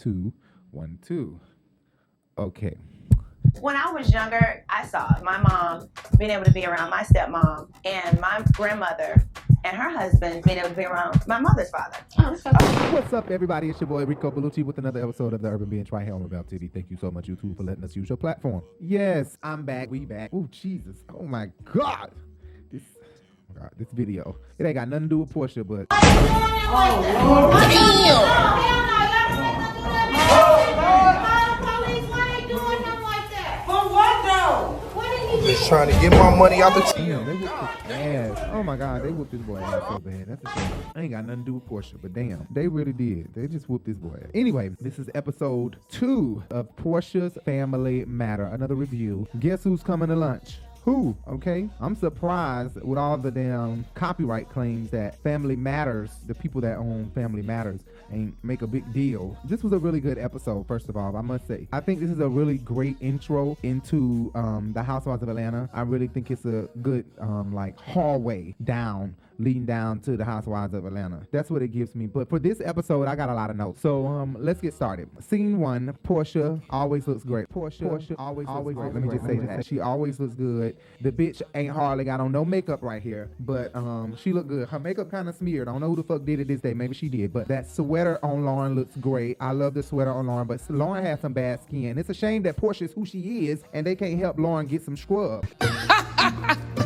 One, two, one, two. Okay. When I was younger, I saw my mom being able to be around my stepmom and my grandmother and her husband being able to be around my mother's father. What's up, everybody? It's your boy Rico Bellucci with another episode of the Urban Binge right here on RiBelTV. Thank you so much, YouTube, for letting us use your platform. Yes, I'm back. We back. Oh, Jesus. Oh, my God. This, oh my God, this video. It ain't got nothing to do with Porsha, but Just trying to get my money out the damn, they whooped his ass. Oh, my God. They whooped this boy ass so bad. That's a shame. I ain't got nothing to do with Porsha, but damn, they really did. They just whooped this boy ass. Anyway, this is episode two of Porsha's Family Matter, another review. Guess who's coming to lunch? Who? Okay. I'm surprised with all the damn copyright claims that Family Matters, the people that own Family Matters, ain't make a big deal. This was a really good episode, first of all, I must say. I think this is a really great intro into um, the Housewives of Atlanta. I really think it's a good um, like hallway down leading down to the Housewives of Atlanta. That's what it gives me. But for this episode, I got a lot of notes. So um, let's get started. Scene one, Porsha always looks great. Porsha, Porsha always, always great. Let me just say that. She always looks good. The bitch ain't hardly got on no makeup right here, but um, she looked good. Her makeup kind of smeared. I don't know who the fuck did it this day. Maybe she did. But that sweater on Lauren looks great. I love the sweater on Lauren, but Lauren has some bad skin. It's a shame that Porsha is who she is, and they can't help Lauren get some scrub.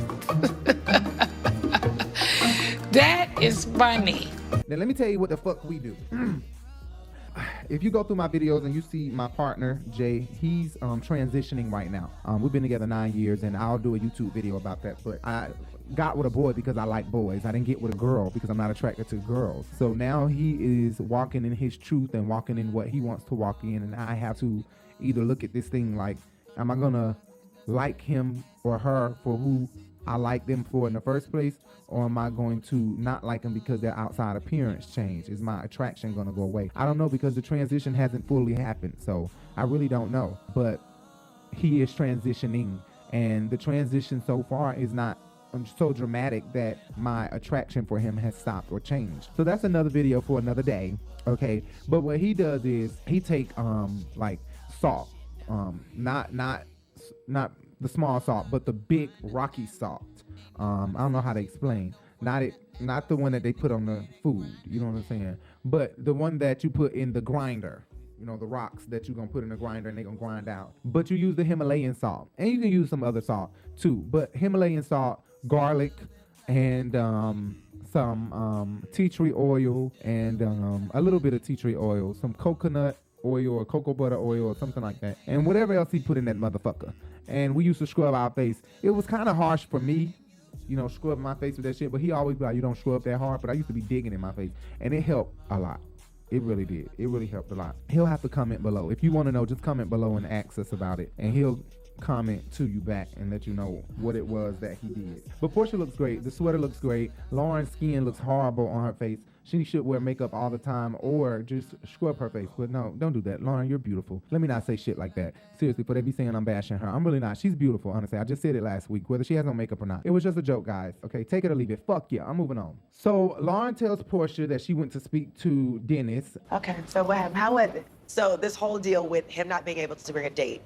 That is funny. Now let me tell you what the fuck we do. if you go through my videos and you see my partner Jay, he's um, transitioning right now. Um, we've been together nine years, and I'll do a YouTube video about that. But I got with a boy because I like boys. I didn't get with a girl because I'm not attracted to girls. So now he is walking in his truth and walking in what he wants to walk in, and I have to either look at this thing like, am I gonna like him or her for who I like them for in the first place, or am I going to not like them because their outside appearance changed? Is my attraction going to go away? I don't know because the transition hasn't fully happened, so I really don't know. But he is transitioning, and the transition so far is not um, so dramatic that my attraction for him has stopped or changed. So that's another video for another day. Okay, but what he does is he take um like salt, um not not not the small salt, but the big rocky salt. Um, I don't know how to explain. Not it, not the one that they put on the food. You know what I'm saying? But the one that you put in the grinder. You know the rocks that you're gonna put in the grinder and they're gonna grind out. But you use the Himalayan salt, and you can use some other salt too. But Himalayan salt, garlic, and um, some um, tea tree oil, and um, a little bit of tea tree oil, some coconut oil or cocoa butter oil or something like that, and whatever else he put in that motherfucker. And we used to scrub our face. It was kind of harsh for me, you know, scrub my face with that shit. But he always be like, "You don't scrub that hard." But I used to be digging in my face, and it helped a lot. It really did. It really helped a lot. He'll have to comment below. If you want to know, just comment below and ask us about it, and he'll comment to you back and let you know what it was that he did. But Porsha looks great. The sweater looks great. Lauren's skin looks horrible on her face. She should wear makeup all the time or just scrub her face. But no, don't do that. Lauren, you're beautiful. Let me not say shit like that. Seriously, for they be saying I'm bashing her. I'm really not. She's beautiful, honestly. I just said it last week, whether she has no makeup or not. It was just a joke, guys. Okay, take it or leave it. Fuck yeah, I'm moving on. So Lauren tells Porsha that she went to speak to Dennis. Okay, so what happened? How was it? So this whole deal with him not being able to bring a date,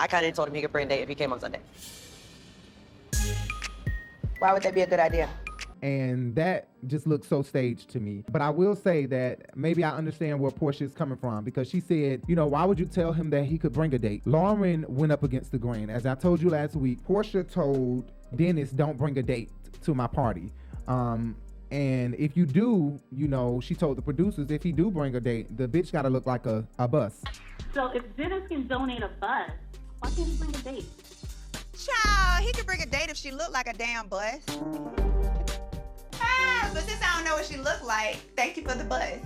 I kind of told him he could bring a date if he came on Sunday. Why would that be a good idea? And that just looks so staged to me. But I will say that maybe I understand where Porsha is coming from because she said, you know, why would you tell him that he could bring a date? Lauren went up against the grain. As I told you last week, Porsha told Dennis, don't bring a date to my party. Um, and if you do, you know, she told the producers, if he do bring a date, the bitch gotta look like a, a bus. So if Dennis can donate a bus, why can't he bring a date? Child, he could bring a date if she looked like a damn bus. Ah, but since I don't know what she looked like, thank you for the bus.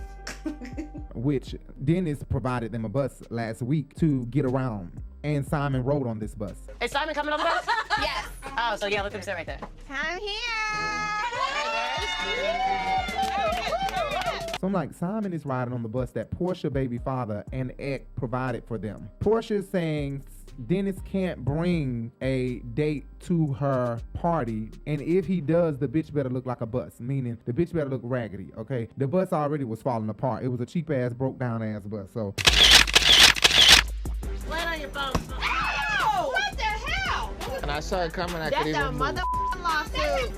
which Dennis provided them a bus last week to get around. And Simon rode on this bus. Is Simon coming on the bus? yes. oh, so yeah, look at him sit right there. I'm here. So I'm like, Simon is riding on the bus that Porsha baby father and Eck provided for them. Porsha is saying, Dennis can't bring a date to her party, and if he does, the bitch better look like a bus. Meaning the bitch better look raggedy. Okay, the bus already was falling apart. It was a cheap ass, broke down ass bus. So Land on your phone. Ow! What the hell? When I saw it coming, I could even. That's even a move. mother lawsuit.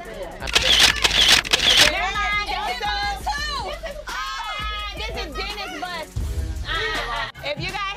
This is Dennis bus. Ah, if you got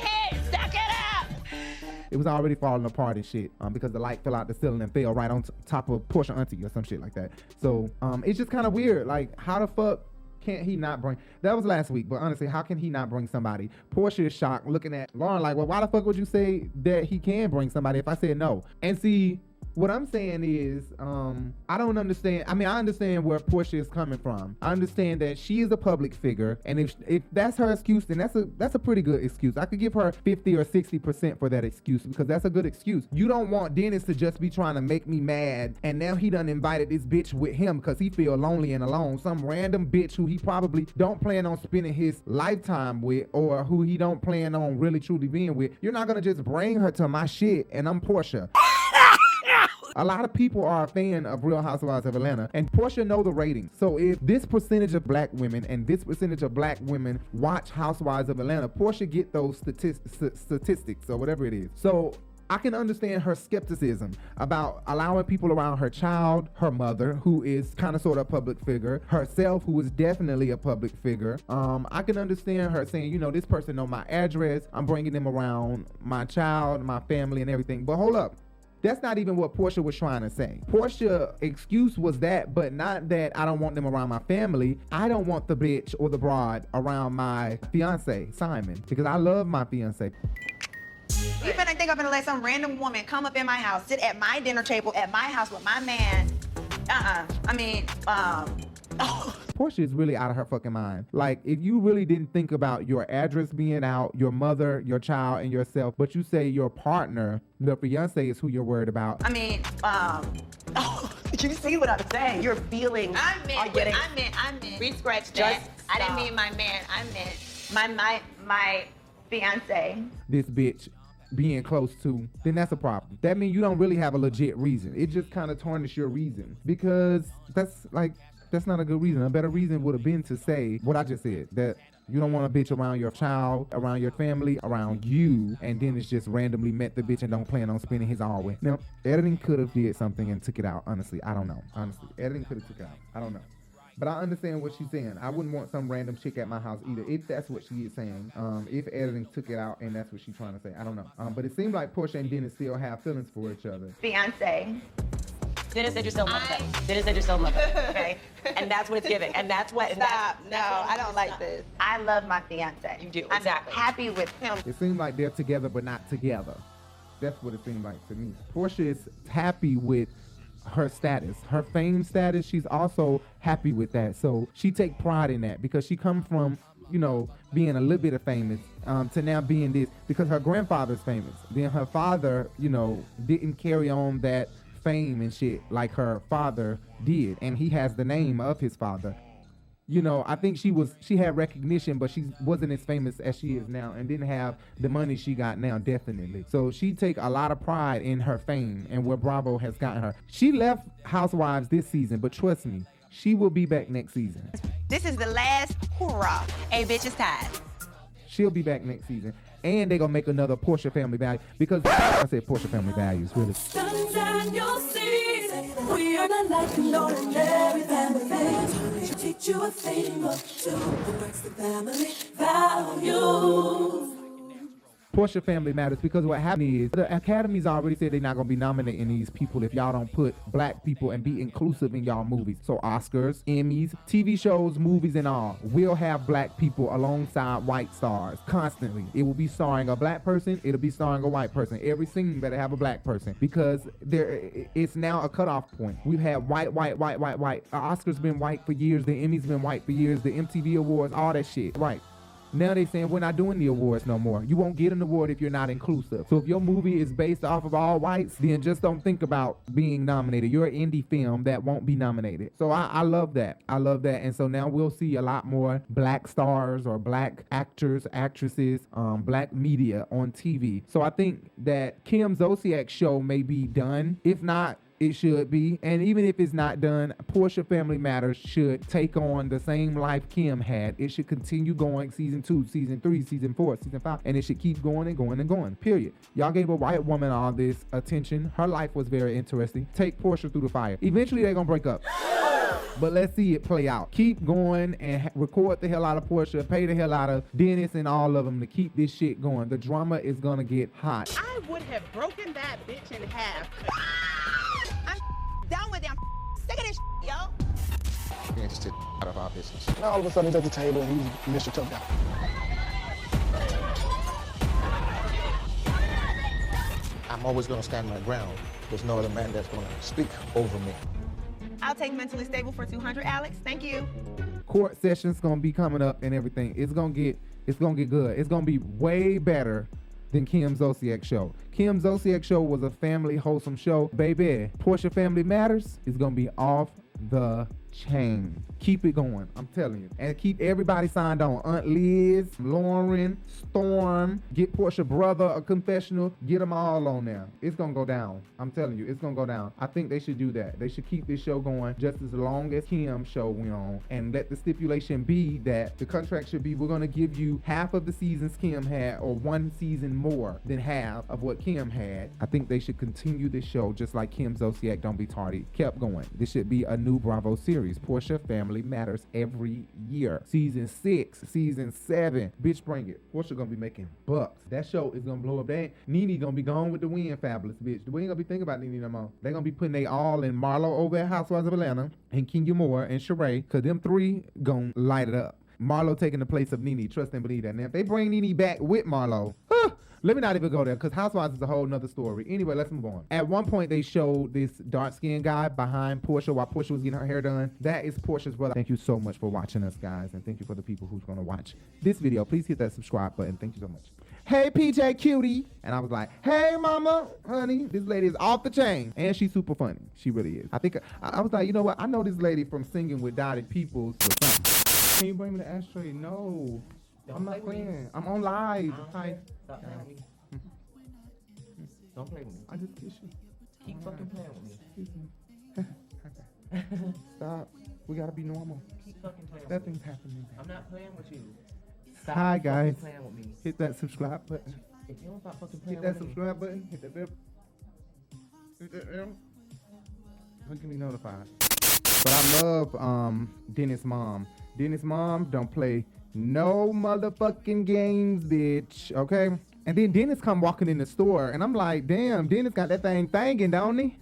it was already falling apart and shit. Um, because the light fell out the ceiling and fell right on t- top of Porsha auntie or some shit like that. So um, it's just kind of weird. Like how the fuck. Can't he not bring? That was last week, but honestly, how can he not bring somebody? Porsha is shocked, looking at Lauren like, "Well, why the fuck would you say that he can bring somebody if I said no?" And see, what I'm saying is, um, I don't understand. I mean, I understand where Porsha is coming from. I understand that she is a public figure, and if if that's her excuse, then that's a that's a pretty good excuse. I could give her 50 or 60 percent for that excuse because that's a good excuse. You don't want Dennis to just be trying to make me mad, and now he done invited this bitch with him because he feel lonely and alone. Some random bitch who he probably don't plan on spending his lifetime with, or who he don't plan on really truly being with. You're not gonna just bring her to my shit, and I'm Porsha. A lot of people are a fan of Real Housewives of Atlanta, and Porsha know the ratings. So if this percentage of black women and this percentage of black women watch Housewives of Atlanta, Porsha get those statis- statistics or whatever it is. So I can understand her skepticism about allowing people around her child, her mother, who is kind of sort of a public figure, herself, who is definitely a public figure. Um, I can understand her saying, you know, this person know my address. I'm bringing them around my child, my family, and everything. But hold up. That's not even what Porsha was trying to say. Porsha excuse was that, but not that I don't want them around my family. I don't want the bitch or the broad around my fiance, Simon, because I love my fiance. You better think I'm gonna let some random woman come up in my house, sit at my dinner table at my house with my man. Uh-uh. I mean, um, Porsha is really out of her fucking mind. Like, if you really didn't think about your address being out, your mother, your child, and yourself, but you say your partner, the fiance, is who you're worried about. I mean, um, You see what I'm saying? Your feelings I are meant, getting. I meant, I meant, re-scratch Just that. I didn't mean my man. I meant my my my fiance. this bitch being close to, then that's a problem. That means you don't really have a legit reason. It just kind of tarnishes your reason because that's like that's not a good reason. A better reason would have been to say what I just said that you don't want a bitch around your child, around your family, around you, and then it's just randomly met the bitch and don't plan on spending his all with. Now, editing could have did something and took it out. Honestly, I don't know. Honestly, editing could have took it out. I don't know. But I understand what she's saying. I wouldn't want some random chick at my house either, if that's what she is saying. Um, if editing took it out and that's what she's trying to say, I don't know. Um, but it seemed like Porsha and Dennis still have feelings for each other. Fiance. Dennis said you're still in love with him. Dennis said you're still in love him. Okay, and that's what it's giving, and that's what. and that's- Stop. No, I don't like this. I love my fiance. You do, I'm exactly. happy with him. It seems like they're together but not together. That's what it seemed like to me. Porsha is happy with her status, her fame status. She's also happy with that. So she take pride in that because she come from, you know, being a little bit of famous um, to now being this because her grandfather's famous. Then her father, you know, didn't carry on that fame and shit like her father did, and he has the name of his father you know, I think she was she had recognition, but she wasn't as famous as she is now, and didn't have the money she got now. Definitely, so she take a lot of pride in her fame and where Bravo has gotten her. She left Housewives this season, but trust me, she will be back next season. This is the last hurrah. A bitch is tied. She'll be back next season, and they're gonna make another Porsha Family Value because I said Porsha Family Values really. Sunshine, you'll see. We are not like an ordinary family. Teach you a thing or two. It breaks the family values. Porsha Family Matters because what happened is the Academy's already said they're not gonna be nominating these people if y'all don't put black people and be inclusive in y'all movies. So Oscars, Emmys, TV shows, movies, and all will have black people alongside white stars constantly. It will be starring a black person, it'll be starring a white person. Every scene better have a black person because there it's now a cutoff point. We've had white, white, white, white, white. Oscars been white for years, the Emmys been white for years, the MTV Awards, all that shit. Right. Now they saying we're not doing the awards no more. You won't get an award if you're not inclusive. So if your movie is based off of all whites, then just don't think about being nominated. You're an indie film that won't be nominated. So I, I love that. I love that. And so now we'll see a lot more black stars or black actors, actresses, um, black media on TV. So I think that Kim Zolciak's show may be done. If not, it should be. And even if it's not done, Porsha Family Matters should take on the same life Kim had. It should continue going season two, season three, season four, season five, and it should keep going and going and going. Period. Y'all gave a white woman all this attention. Her life was very interesting. Take Porsha through the fire. Eventually, they're gonna break up. But let's see it play out. Keep going and record the hell out of Porsha, pay the hell out of Dennis and all of them to keep this shit going. The drama is gonna get hot. I would have broken that bitch in half. I'm done with them. Sick of this yo. Can't just sit out of our business. Now all of a sudden he's at the table and he's Mr. Tough Guy. I'm always gonna stand my ground. There's no other man that's gonna speak over me. I'll take mentally stable for 200, Alex. Thank you. Court sessions gonna be coming up and everything. It's gonna get it's gonna get good. It's gonna be way better than Kim Zolciak show. Kim Zolciak show was a family wholesome show. Baby, Porsha Family Matters is gonna be off the chain. Keep it going. I'm telling you. And keep everybody signed on. Aunt Liz, Lauren, Storm, get Porsha brother a confessional. Get them all on there. It's gonna go down. I'm telling you, it's gonna go down. I think they should do that. They should keep this show going just as long as Kim show went on. And let the stipulation be that the contract should be we're gonna give you half of the seasons Kim had or one season more than half of what Kim had. I think they should continue this show just like Kim Zolciak Don't Be Tardy kept going. This should be a new Bravo series. Porsha Family Matters every year. Season six, season seven. Bitch, bring it. Porsha gonna be making bucks. That show is gonna blow up. They ain't, Nene gonna be gone with the wind, fabulous bitch. We ain't gonna be thinking about Nene no more. They gonna be putting they all in Marlo over at Housewives of Atlanta and Kenya Moore and Sheree, cause them three gonna light it up. Marlo taking the place of Nene. Trust and believe that. Now, if they bring Nene back with Marlo, huh, let me not even go there because Housewives is a whole nother story. Anyway, let's move on. At one point, they showed this dark skinned guy behind Porsha while Porsha was getting her hair done. That is Porsha's brother. Thank you so much for watching us, guys. And thank you for the people who's going to watch this video. Please hit that subscribe button. Thank you so much. Hey, PJ Cutie. And I was like, hey, mama, honey, this lady is off the chain. And she's super funny. She really is. I think, I, I was like, you know what? I know this lady from singing with Dottie Peoples or something. Can you bring me the ashtray? No. I'm not playing. I'm on live. Hi. Stop playing with me. Don't play with me. I just kiss you. Keep fucking playing with me. Excuse me. Stop. We gotta be normal. Keep fucking playing with me. Nothing's happening. I'm not playing with you. Stop Hi fucking guys. playing with me. Hit that subscribe button. If you don't stop fucking playing Hit that with me. subscribe button. Hit that bell. Hit that bell. Don't get me notified. But I love um Dennis' mom. Dennis' mom don't play no motherfucking games, bitch. Okay. And then Dennis come walking in the store, and I'm like, damn, Dennis got that thing thangin', don't he?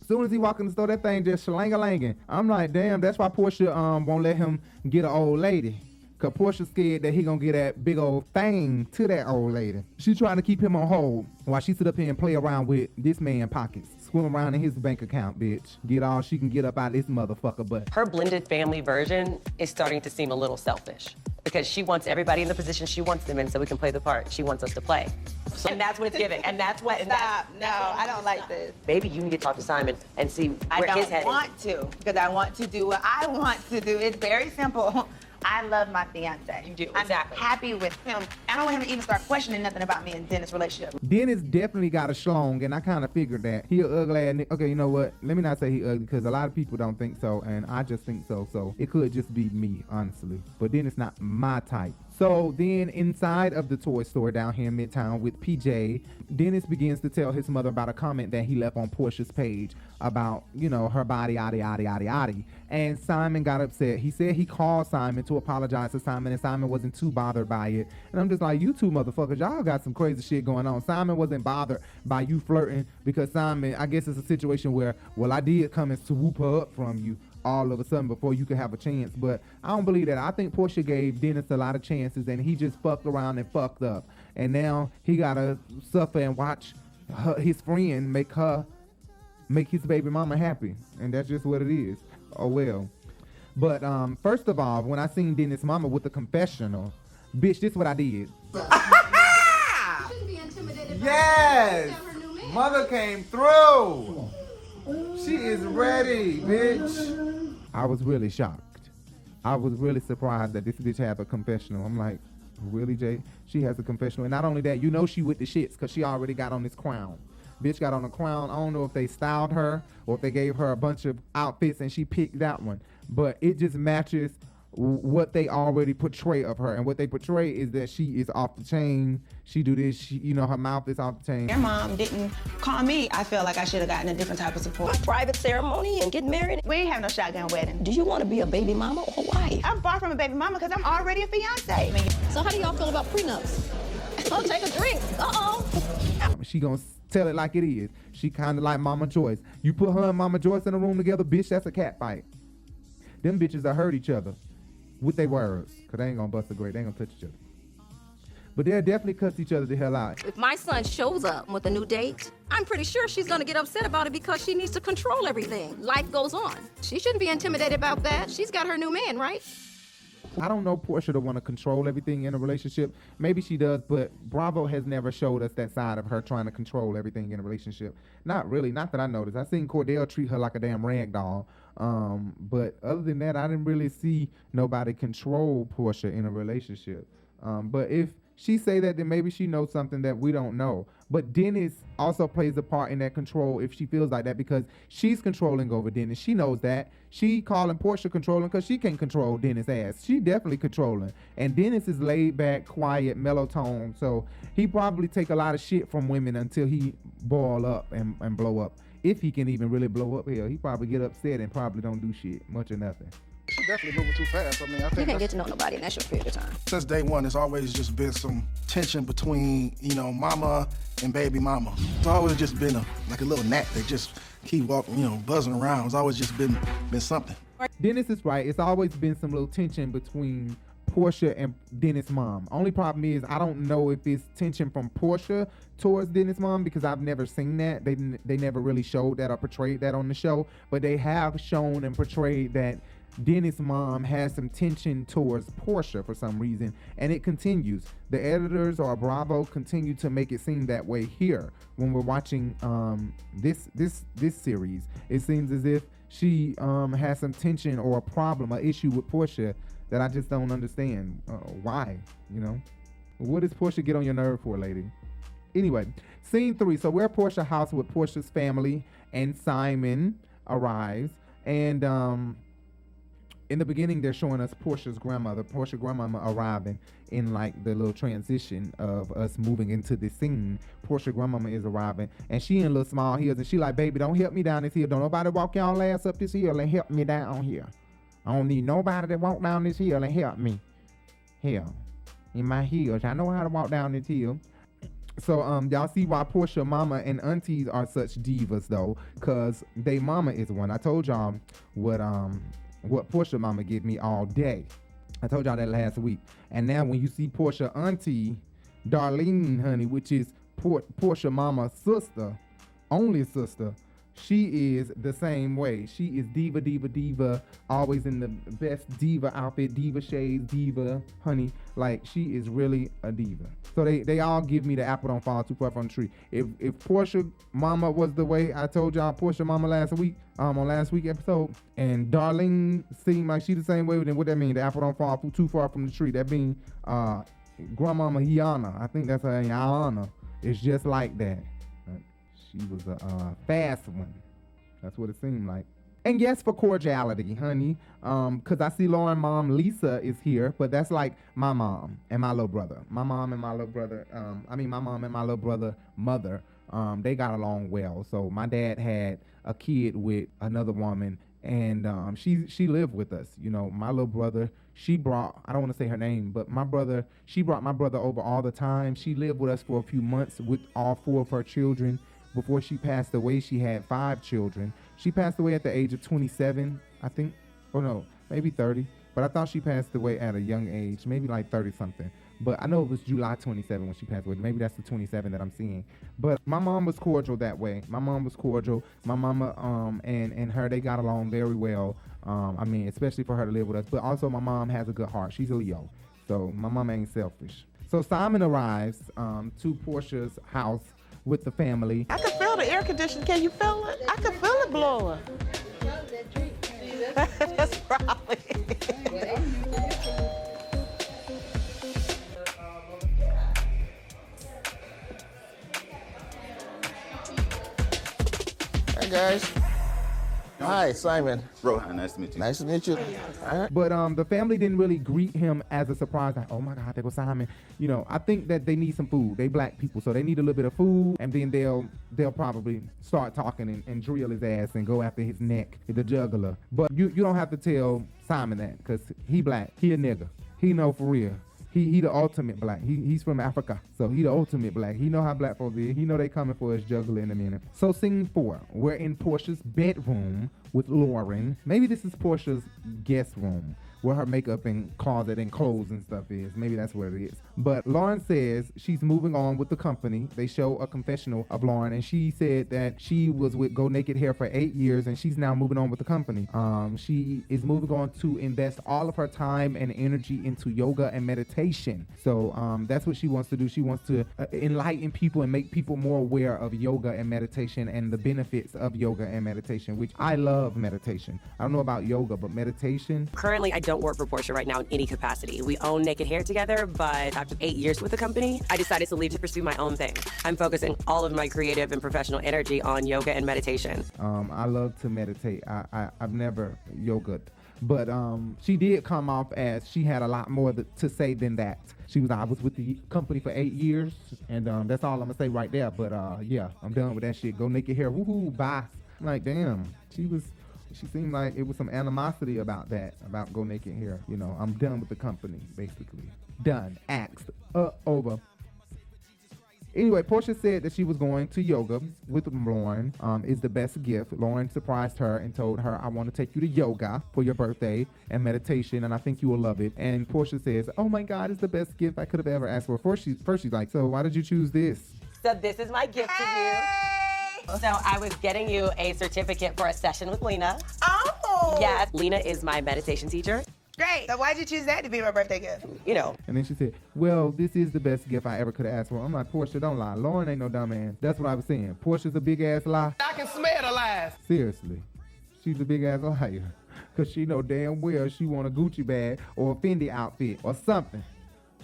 As soon as he walk in the store, that thing just slang-a-langin'. I'm like, damn, that's why Porsha um won't let him get an old lady. Cause Porsha scared that he gonna get that big old thing to that old lady. She trying to keep him on hold while she sit up here and play around with this man pockets. Swim around in his bank account, bitch. Get all she can get up out of this motherfucker, but Her blended family version is starting to seem a little selfish because she wants everybody in the position she wants them in so we can play the part she wants us to play. So, and that's what it's giving. And that's what. And Stop. No, I don't like this. Maybe you need to talk to Simon and see where his head is. I where don't want to because I want to do what I want to do. It's very simple. I love my fiance. You do, I'm exactly. happy with him. I don't want him to even start questioning nothing about me and Dennis' relationship. Dennis definitely got a schlong, and I kind of figured that he a ugly. ass ni- Okay, you know what? Let me not say he ugly because a lot of people don't think so, and I just think so. So it could just be me, honestly. But Dennis not my type. So then inside of the toy store down here in Midtown with PJ, Dennis begins to tell his mother about a comment that he left on Porsha's page about, you know, her body, yada, yada, yada, yada. And Simon got upset. He said he called Simon to apologize to Simon, and Simon wasn't too bothered by it. And I'm just like, you two motherfuckers, y'all got some crazy shit going on. Simon wasn't bothered by you flirting because Simon, I guess it's a situation where, well, I did come and swoop her up from you all of a sudden before you could have a chance. But I don't believe that. I think Porsha gave Dennis a lot of chances and he just fucked around and fucked up. And now he gotta suffer and watch her, his friend make her make his baby mama happy. And that's just what it is. Oh well. But um, first of all, when I seen Dennis Mama with the confessional, Bitch, this what I did. Yes! Mother came through! She is ready, bitch. I was really shocked. I was really surprised that this bitch had a confessional. I'm like, really, Jay? She has a confessional. And not only that, you know she with the shits because she already got on this crown. Bitch got on a crown. I don't know if they styled her or if they gave her a bunch of outfits and she picked that one. But it just matches what they already portray of her. And what they portray is that she is off the chain. She do this. She, you know, her mouth is off the chain. Your mom didn't call me. I feel like I should have gotten a different type of support. Private ceremony and get married. We ain't have no shotgun wedding. Do you want to be a baby mama or wife? I'm far from a baby mama because I'm already a fiance. So how do y'all feel about prenups? i'll take a drink. Uh-oh. She gonna s- tell it like it is. She kind of like Mama Joyce. You put her and Mama Joyce in a room together, bitch, that's a cat fight. Them bitches that hurt each other with their words. Cause they ain't gonna bust a great. They ain't gonna touch each other. But they'll definitely cuss each other the hell out. If my son shows up with a new date, I'm pretty sure she's gonna get upset about it because she needs to control everything. Life goes on. She shouldn't be intimidated about that. She's got her new man, right? I don't know Porsha to want to control everything in a relationship. Maybe she does, but Bravo has never showed us that side of her trying to control everything in a relationship. Not really, not that I noticed. I seen Cordell treat her like a damn rag doll. Um, but other than that, I didn't really see nobody control Porsha in a relationship. Um, but if she say that, then maybe she knows something that we don't know. But Dennis also plays a part in that control if she feels like that because she's controlling over Dennis. She knows that. She calling Porsha controlling because she can't control Dennis' ass. She definitely controlling. And Dennis is laid back, quiet, mellow tone. So he probably take a lot of shit from women until he boil up and, and blow up. If he can even really blow up here, he probably get upset and probably don't do shit, much or nothing. She definitely moving too fast. I mean, I You think can't get to know nobody in that short period of time. since day one, there's always just been some tension between, you know, mama and baby mama. It's always just been a like a little gnat that just keep walking, you know, buzzing around. It's always just been been something. Dennis is right. It's always been some little tension between Porsha and Dennis' mom. Only problem is I don't know if it's tension from Porsha towards Dennis' mom because I've never seen that. They n- they never really showed that or portrayed that on the show, but they have shown and portrayed that Dennis' mom has some tension towards Porsha for some reason, and it continues. The editors or Bravo continue to make it seem that way here when we're watching um, this this this series. It seems as if she um, has some tension or a problem, an issue with Porsha that I just don't understand. Uh, why? You know, what does Porsha get on your nerve for, lady? Anyway, scene three. So we're at Porsha house with Porsha's family, and Simon arrives, and um, in the beginning they're showing us Porsha's grandmother, Porsha grandmama arriving in like the little transition of us moving into the scene. Porsha grandmama is arriving and she in little small heels and she like, baby, don't help me down this hill. Don't nobody walk y'all ass up this hill and help me down here. I don't need nobody to walk down this hill and help me. Hell, in my heels. I know how to walk down this hill. So um y'all see why Porsha mama and aunties are such divas though, cause they mama is one. I told y'all what um what Porsha mama give me all day. I told y'all that last week. And now when you see Porsha auntie, Darlene, honey, which is Por- Porsha mama's sister, only sister, she is the same way. She is diva, diva, diva, always in the best diva outfit, diva shades, diva, honey. Like she is really a diva. So they, they all give me the apple don't fall too far from the tree. If if Porsha Mama was the way I told y'all Porsha Mama last week, um on last week episode, and Darlene seemed like she the same way, then what that mean? The apple don't fall too far from the tree. That mean uh Grandmama Hiana. I think that's her name, Hiana. It's just like that. She was a uh, fast one. That's what it seemed like. And yes, for cordiality, honey. Um, cause I see Lauren mom Lisa is here, but that's like my mom and my little brother. My mom and my little brother, um, I mean my mom and my little brother mother, um, they got along well. So my dad had a kid with another woman and um, she she lived with us. You know, my little brother, she brought I don't want to say her name, but my brother, she brought my brother over all the time. She lived with us for a few months with all four of her children. Before she passed away, she had five children. She passed away at the age of 27, I think. Or no, maybe 30. But I thought she passed away at a young age, maybe like 30 something. But I know it was July 27 when she passed away. Maybe that's the 27 that I'm seeing. But my mom was cordial that way. My mom was cordial. My mama um and and her they got along very well. Um, I mean, especially for her to live with us. But also my mom has a good heart. She's a Leo. So my mom ain't selfish. So Simon arrives um, to Porsha's house with the family. I can feel the air conditioning. Can you feel it? I can feel it blowing. That's probably. Hey guys. Hi, Simon. Rohan, nice to meet you. Nice to meet you. All right. But um, the family didn't really greet him as a surprise. Like, oh my God, there goes Simon. You know, I think that they need some food. They black people, so they need a little bit of food, and then they'll they'll probably start talking and, and drill his ass and go after his neck, the juggler. But you you don't have to tell Simon that because he black. He a nigga. He know for real. He he the ultimate black. He he's from Africa, so he the ultimate black. He know how black folks is. He know they coming for his juggler in a minute. So scene four, we're in Porsha's bedroom with Lauren. Maybe this is Porsha's guest room where her makeup and closet and clothes and stuff is. Maybe that's where it is. But Lauren says she's moving on with the company. They show a confessional of Lauren, and she said that she was with Go Naked Hair for eight years, and she's now moving on with the company. Um, she is moving on to invest all of her time and energy into yoga and meditation. So um, that's what she wants to do. She wants to uh, enlighten people and make people more aware of yoga and meditation and the benefits of yoga and meditation, which I love meditation. I don't know about yoga, but meditation. Currently, I don't work for Porsha right now in any capacity. We own Naked Hair together, but after eight years with the company, I decided to leave to pursue my own thing. I'm focusing all of my creative and professional energy on yoga and meditation. Um, I love to meditate. I, I I've never yoga, but um, she did come off as she had a lot more to say than that. She was I was with the company for eight years, and um, that's all I'm gonna say right there. But uh, yeah, I'm done with that shit. Go naked hair, woohoo, bye. I'm like, damn, she was. She seemed like it was some animosity about that, about go naked hair. You know, I'm done with the company, basically. Done. Axed. Uh, over. Anyway, Porsha said that she was going to yoga with Lauren. Um, is the best gift. Lauren surprised her and told her, "I want to take you to yoga for your birthday and meditation, and I think you will love it." And Porsha says, "Oh my God, it's the best gift I could have ever asked for." First, she first she's like, "So why did you choose this?" So this is my gift to you. So I was getting you a certificate for a session with Lena. Oh. Yes, Lena is my meditation teacher. Great. So why'd you choose that to be my birthday gift? You know, And then she said, "Well, this is the best gift I ever could have asked for." I'm like, "Porsha, don't lie. Lauren ain't no dumbass." That's what I was saying. Porsha's a big ass lie. I can smell the lies. Seriously, she's a big ass liar. Cause she know damn well she want a Gucci bag or a Fendi outfit or something.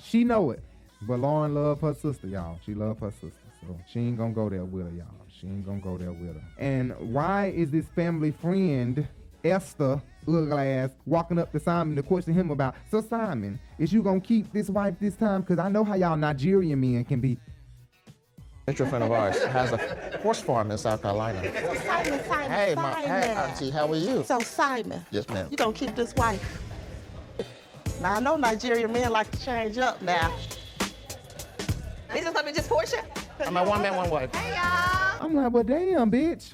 She know it. But Lauren love her sister, y'all. She love her sister. So she ain't gonna go there with her, y'all. She ain't gonna go there with her. And why is this family friend, Esther, little ass, walking up to Simon to question him about, so Simon, is you gonna keep this wife this time? Cause I know how y'all Nigerian men can be. mutual friend of ours has a horse farm in South Carolina. Simon, Simon, Hey, my, hey, auntie, how are you? So Simon, Yes, ma'am. you gonna keep this wife? Now I know Nigerian men like to change up now. This is something just Porsha? I'm a one man, one wife. Hey, y'all. I'm like, well, damn, bitch.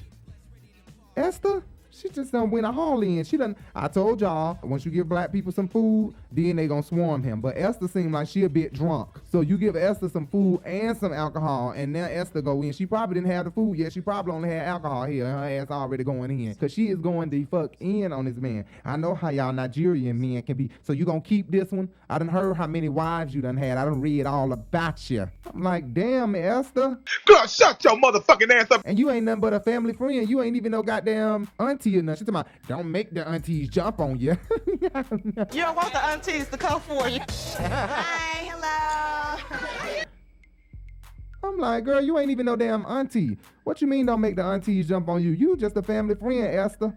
Esther, she just done went a haul in. She done. I told y'all, once you give black people some food, then they gonna swarm him. But Esther seemed like she a bit drunk. So you give Esther some food and some alcohol, and now Esther go in. She probably didn't have the food yet. She probably only had alcohol here. and Her ass already going in. Cause she is going the fuck in on this man. I know how y'all Nigerian men can be. So you gonna keep this one? I done heard how many wives you done had. I done read all about you. I'm like, damn, Esther. God, shut your motherfucking ass up. And you ain't nothing but a family friend. You ain't even no goddamn auntie or nothing. She talking about, don't make the aunties jump on you. You don't want the aunties to come for you. Hi, hello. I'm like, girl, you ain't even no damn auntie. What you mean don't make the aunties jump on you? You just a family friend, Esther.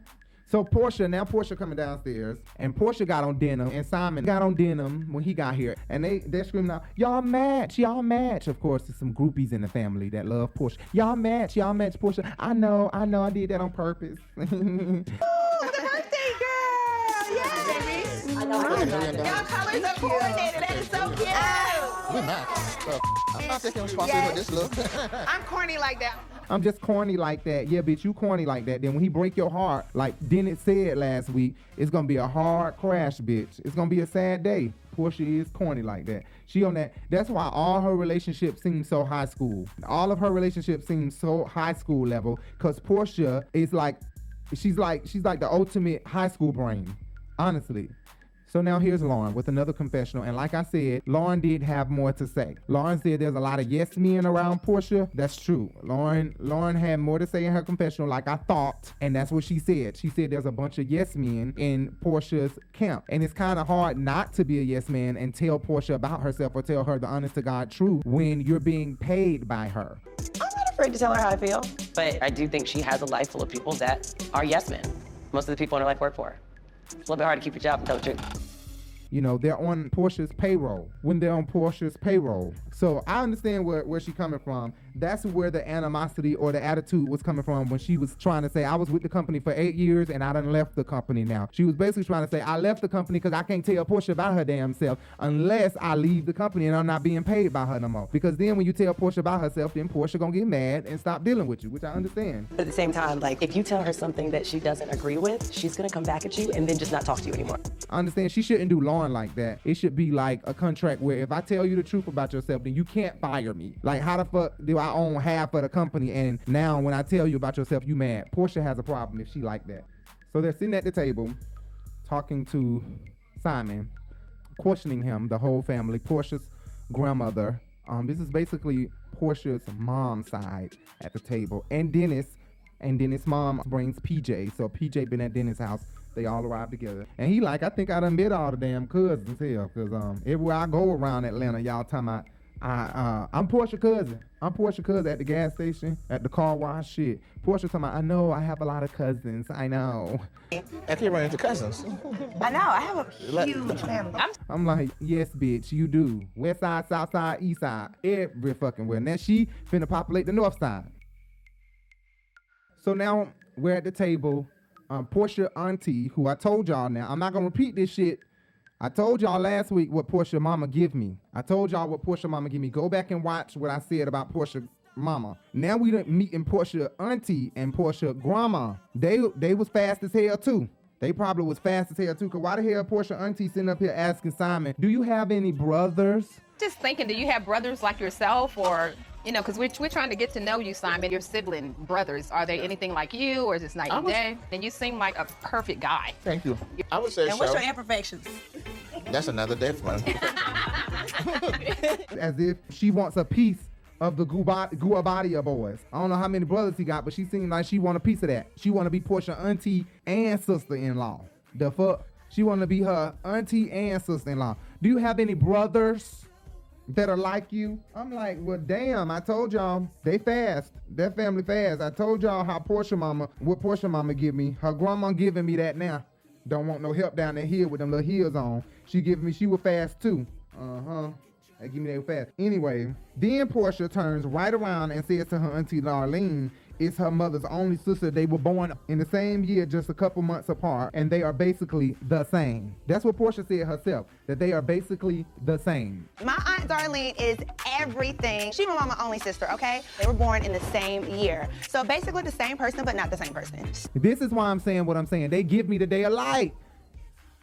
So Porsha, now Porsha coming downstairs, and Porsha got on denim, and Simon got on denim when he got here, and they they're screaming out, "Y'all match, y'all match!" Of course, there's some groupies in the family that love Porsha. Y'all match, y'all match, Porsha. I know, I know, I did that on purpose. Ooh, the birthday girl. Yeah, baby. I know. Y'all colors are coordinated. That is so cute. We match. So, I'm not taking responsibility for this look. I'm corny like that. I'm just corny like that. Yeah, bitch, you corny like that. Then when he break your heart, like Dennett said last week, it's gonna be a hard crash, bitch. It's gonna be a sad day. Porsha is corny like that. She on that. That's why all her relationships seem so high school. All of her relationships seem so high school level. Cause Porsha is like, she's like, she's like the ultimate high school brain. Honestly. So now here's Lauren with another confessional. And like I said, Lauren did have more to say. Lauren said there's a lot of yes men around Porsha. That's true. Lauren Lauren had more to say in her confessional, like I thought, and that's what she said. She said there's a bunch of yes men in Porsha's camp. And it's kind of hard not to be a yes man and tell Porsha about herself or tell her the honest to God truth when you're being paid by her. I'm not afraid to tell her how I feel, but I do think she has a life full of people that are yes men. Most of the people in her life work for her. It's a little bit hard to keep your job and tell the truth. You know, they're on Porsha's payroll when they're on Porsha's payroll. So I understand where, where she's coming from. That's where the animosity or the attitude was coming from when she was trying to say, I was with the company for eight years and I done left the company now. She was basically trying to say, I left the company because I can't tell Porsha about her damn self unless I leave the company and I'm not being paid by her no more. Because then when you tell Porsha about herself, then Porsha gonna get mad and stop dealing with you, which I understand. But at the same time, like if you tell her something that she doesn't agree with, she's gonna come back at you and then just not talk to you anymore. I understand she shouldn't do Lauren like that. It should be like a contract where if I tell you the truth about yourself, you can't fire me. Like how the fuck do I own half of the company and now when I tell you about yourself, you mad? Porsha has a problem if she like that. So they're sitting at the table talking to Simon, questioning him, the whole family, Porsha's grandmother. Um, this is basically Porsha's mom side at the table, and Dennis, and Dennis' mom brings PJ. So PJ been at Dennis' house. They all arrived together, and he like, I think I done met all the damn cousins here, cause um, everywhere I go around Atlanta, y'all talking about. I, uh, I'm Porsha cousin. I'm Porsha cousin at the gas station, at the car wash. Shit, Porsha talking about. I know I have a lot of cousins. I know. I can't run into cousins. I know. I have a huge family. I'm like, yes, bitch, you do. West side, south side, east side, every fucking where. Now she finna populate the north side. So now we're at the table. Um, Porsha auntie, who I told y'all now, I'm not gonna repeat this shit. I told y'all last week what Porsha mama give me. I told y'all what Porsha mama give me. Go back and watch what I said about Porsha mama. Now we done meeting Porsha auntie and Porsha grandma. They they was fast as hell too. They probably was fast as hell too. Cause why the hell Porsha auntie sitting up here asking Simon, do you have any brothers? Just thinking, do you have brothers like yourself, or you know, because we're we're trying to get to know you, Simon. Your sibling brothers, are they anything like you, or is this night I and was- day? And you seem like a perfect guy. Thank you. I would say And what's your imperfections? That's another day for. As if she wants a piece of the Guba- Guobadia boys. I don't know how many brothers he got, but she seemed like she want a piece of that. She want to be Porsha auntie and sister-in-law. The fuck? She want to be her auntie and sister-in-law. Do you have any brothers that are like you? I'm like, well, damn. I told y'all they fast. That family fast. I told y'all how Porsha mama, what Porsha mama give me. Her grandma giving me that now. Don't want no help down there here with them little heels on. She giving me. She was fast too. Uh huh. They give me that fast. Anyway, then Porsha turns right around and says to her auntie Darlene, it's her mother's only sister. They were born in the same year, just a couple months apart, and they are basically the same. That's what Porsha said herself, that they are basically the same. My aunt Darlene is everything. She's my mama only sister, okay? They were born in the same year. So basically the same person, but not the same person. This is why I'm saying what I'm saying. They give me the day of light.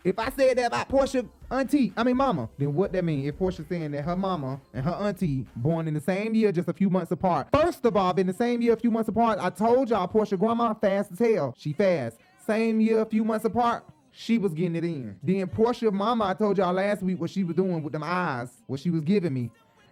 If I said that about Porsha auntie, I mean mama, then what that mean? If Porsha saying that her mama and her auntie born in the same year, just a few months apart. First of all, in the same year, a few months apart, I told y'all Porsha grandma fast as hell. She fast. Same year, a few months apart. She was getting it in. Then Porsha mama, I told y'all last week what she was doing with them eyes, what she was giving me.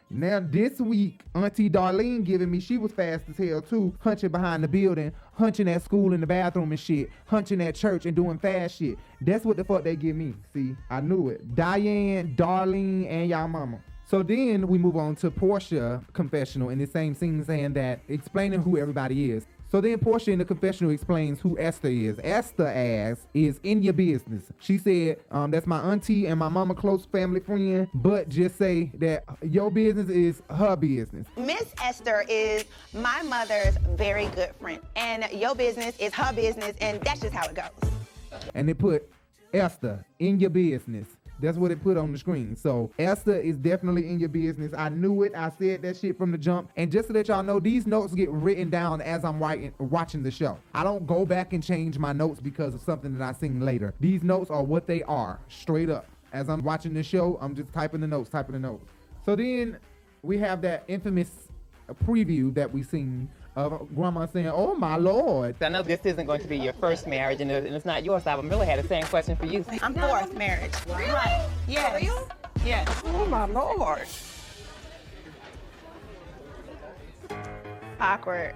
Now this week, Auntie Darlene giving me, she was fast as hell too, hunching behind the building, hunching at school in the bathroom and shit, hunching at church and doing fast shit. That's what the fuck they give me. See, I knew it. Diane, Darlene, and y'all mama. So then we move on to Porsha confessional in the same scene saying that explaining who everybody is. So then Porsha in the confessional explains who Esther is. Esther as is in your business. She said, um, that's my auntie and my mama close family friend, but just say that your business is her business. Miss Esther is my mother's very good friend. And your business is her business, and that's just how it goes. and they put Esther in your business. That's what it put on the screen. So Esther is definitely in your business. I knew it. I said that shit from the jump. And just to let y'all know, these notes get written down as I'm writing, watching the show. I don't go back and change my notes because of something that I seen later. These notes are what they are, straight up. As I'm watching the show, I'm just typing the notes, typing the notes. So then we have that infamous preview that we seen of grandma saying, "Oh my lord." I know this isn't going to be your first marriage, and it's not yours. So I really had the same question for you. I'm fourth marriage. Right. Yes. Yes. Oh my lord. Awkward.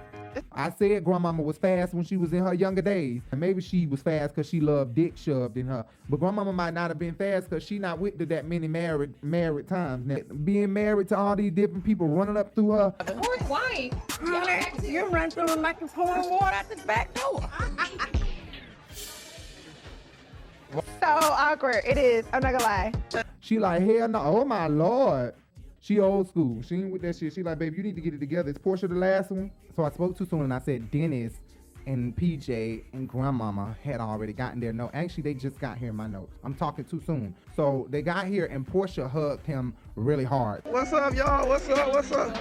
I said grandmama was fast when she was in her younger days. And maybe she was fast because she loved dick shoved in her. But grandmama might not have been fast because she not with to that many married married times. Now, being married to all these different people running up through her. Why? You run through it like you're pouring water out the back door. So awkward. It is. I'm not gonna lie. She like, hell no. Oh my lord. She old school. She ain't with that shit. She like, baby, you need to get it together. Is Porsha the last one? So I spoke too soon and I said Dennis and PJ and grandmama had already gotten their note. Actually, they just got here in my notes. I'm talking too soon. So they got here and Porsha hugged him really hard. What's up, y'all? What's up? What's up?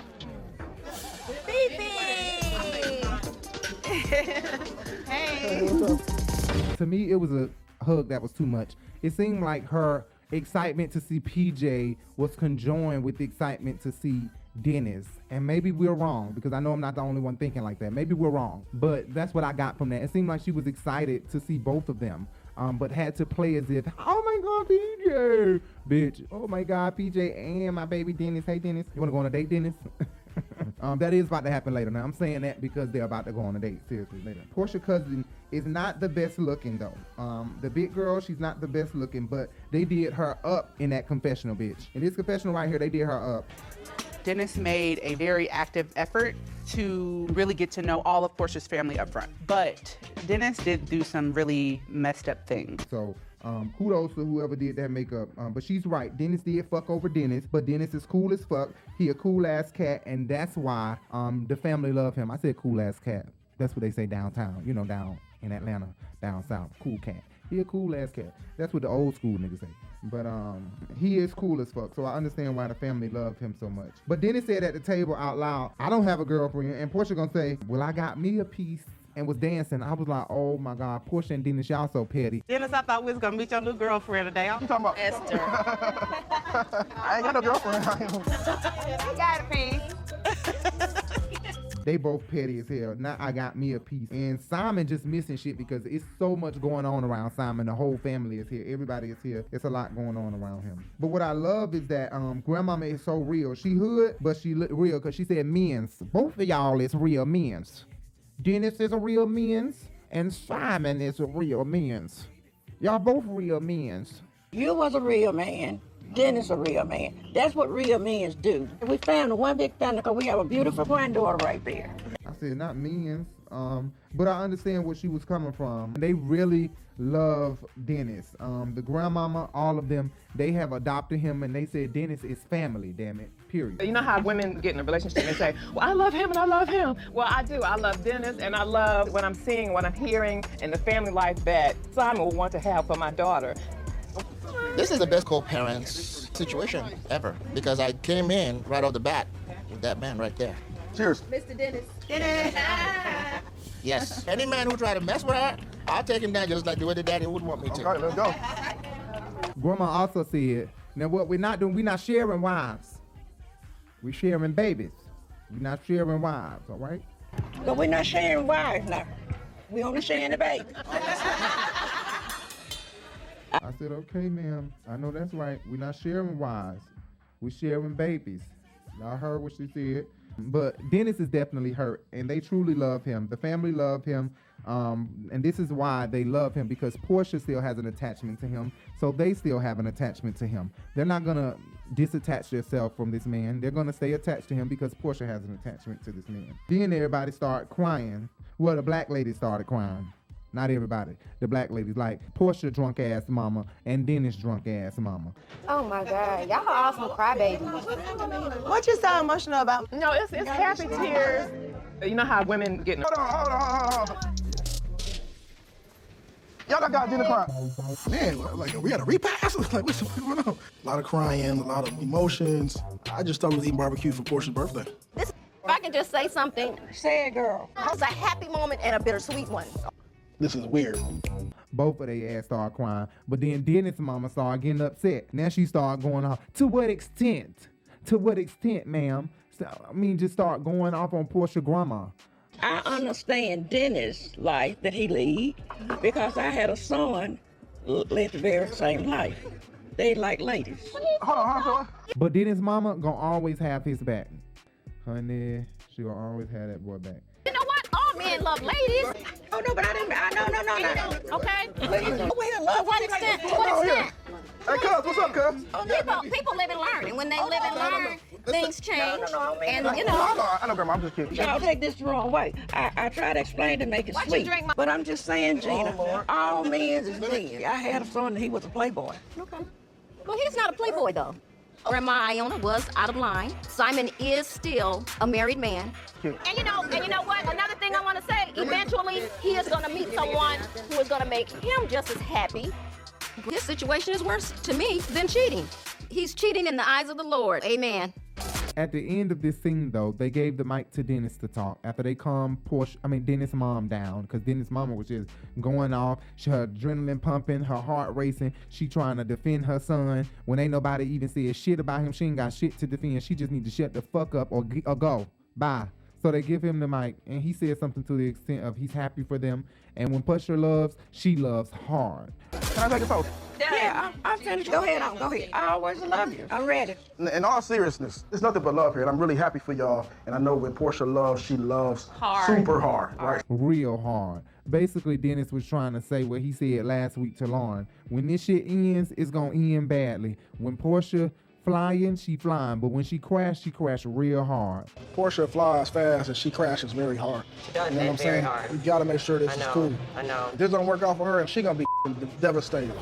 hey. To me, it was a hug that was too much. It seemed like her excitement to see PJ was conjoined with the excitement to see Dennis. And maybe we're wrong because I know I'm not the only one thinking like that. Maybe we're wrong. But that's what I got from that. It seemed like she was excited to see both of them. Um, but had to play as if, oh my God, PJ, bitch. Oh my God, PJ and my baby Dennis. Hey, Dennis, you want to go on a date, Dennis? um, that is about to happen later. Now I'm saying that because they're about to go on a date seriously later. Porsha cousin is not the best looking though. Um, the big girl, she's not the best looking, but they did her up in that confessional, bitch. In this confessional right here, they did her up. Dennis made a very active effort to really get to know all of Porsha's family up front. But Dennis did do some really messed up things. So um, kudos to whoever did that makeup. Um, but she's right. Dennis did fuck over Dennis, but Dennis is cool as fuck. He a cool ass cat, and that's why um, the family love him. I said cool ass cat. That's what they say downtown. You know, down in Atlanta, down south. Cool cat. He a cool ass cat. That's what the old school niggas say. But um, he is cool as fuck, so I understand why the family loved him so much. But Dennis said at the table out loud, "I don't have a girlfriend," and Porsha gonna say, "Well, I got me a piece." And was dancing. I was like, "Oh my God, Porsha and Dennis, y'all so petty." Dennis, I thought we was gonna meet your new girlfriend today. I'm talking about Esther. I ain't got no girlfriend. You got a piece. They both petty as hell. Now I got me a piece. And Simon just missing shit because it's so much going on around Simon. The whole family is here. Everybody is here. It's a lot going on around him. But what I love is that um grandmama is so real. She hood, but she look real because she said men's. Both of y'all is real men's. Dennis is a real men's and Simon is a real men's. Y'all both real men's. You was a real man. Dennis a real man. That's what real men do. We found one big family because we have a beautiful granddaughter right there. I said not men's. Um, but I understand where she was coming from. They really love Dennis. Um, the grandmama, all of them, they have adopted him and they said Dennis is family, damn it. Period. You know how women get in a relationship and say, Well, I love him and I love him. Well, I do. I love Dennis and I love what I'm seeing, what I'm hearing, and the family life that Simon will want to have for my daughter. This is the best co-parents situation ever because I came in right off the bat with that man right there. Cheers. Mr. Dennis. Dennis. Yes. Any man who try to mess with her, I'll take him down just like the way the daddy would want me to. Okay, let's go. Grandma also said, now what we're not doing, we're not sharing wives. We're sharing babies. We're not sharing wives, all right? But we're not sharing wives now. We only sharing the baby. I said, okay, ma'am. I know that's right. We're not sharing wives. We're sharing babies. I heard what she said. But Dennis is definitely hurt, and they truly love him. The family love him. Um, and this is why they love him because Porsha still has an attachment to him. So they still have an attachment to him. They're not to disattach themselves from this man. They're to stay attached to him because Porsha has an attachment to this man. Then everybody started crying. Well, the black lady started crying. Not everybody. The black ladies like Porsha drunk ass mama and Dennis drunk ass mama. Oh my God, y'all are all some crybabies. What you so emotional about? No, it's, it's happy tears. You know how women get in Hold on, hold on, hold on, hold on. Y'all done got dinner crying. Man, like we had a repass? Like what's going on? A lot of crying, a lot of emotions. I just thought we was eating barbecue for Porsha's birthday. This, if I can just say something, say it, girl. It was a happy moment and a bittersweet one. This is weird. Both of their ass started crying. But then Dennis' mama started getting upset. Now she started going off. To what extent? To what extent, ma'am? So, I mean, just start going off on Porsha grandma. I understand Dennis' life that he lead because I had a son l- live the very same life. They like ladies. Hold on, hold on. But Dennis' mama gonna always have his back. Honey, she gonna always have that boy back. You know what? All men love ladies. Oh no, but I didn't. I, no, no, no, no. Okay. Ladies, we in love. To what extent? To what Oh, extent? Hey, cuz, what's up, cuz? People, oh, people live and learn, and when they live and learn, things change. And you I know, know, I know, Grandma. I'm just kidding. Y'all take this the wrong way. I, I try to explain to make it Why sweet. drink my- But I'm just saying, Gina, all men is men. I had a son and he was a playboy. okay. Well, he's not a playboy though. Grandma Iona was out of line. Simon is still a married man. And you know, and you know what? Another thing I want to say, eventually he is going to meet someone who is going to make him just as happy. This situation is worse to me than cheating. He's cheating in the eyes of the Lord. Amen. At the end of this scene, though, they gave the mic to Dennis to talk. After they calmed Porsha, I mean Dennis' mom down, because Dennis' mama was just going off. She, her adrenaline pumping, her heart racing. She trying to defend her son. When ain't nobody even said shit about him, she ain't got shit to defend. She just need to shut the fuck up or, or go. Bye. So they give him the mic, and he says something to the extent of he's happy for them. And when Porsha loves, she loves hard. Can I take a photo? Yeah, I'm, I'm finished. Go ahead on. Go ahead. I always love you. I'm ready. In, in all seriousness, it's nothing but love here, and I'm really happy for y'all. And I know when Porsha loves, she loves Hard. super hard, right? real hard. Basically, Dennis was trying to say what he said last week to Lauren. When this shit ends, it's gonna end badly. When Porsha flying, she flying, but when she crashed, she crashed real hard. Porsha flies fast and she crashes very hard. She does You know what I'm very saying? hard. We gotta make sure this I is cool. I know. If this don't work out for her, and she gonna be devastated.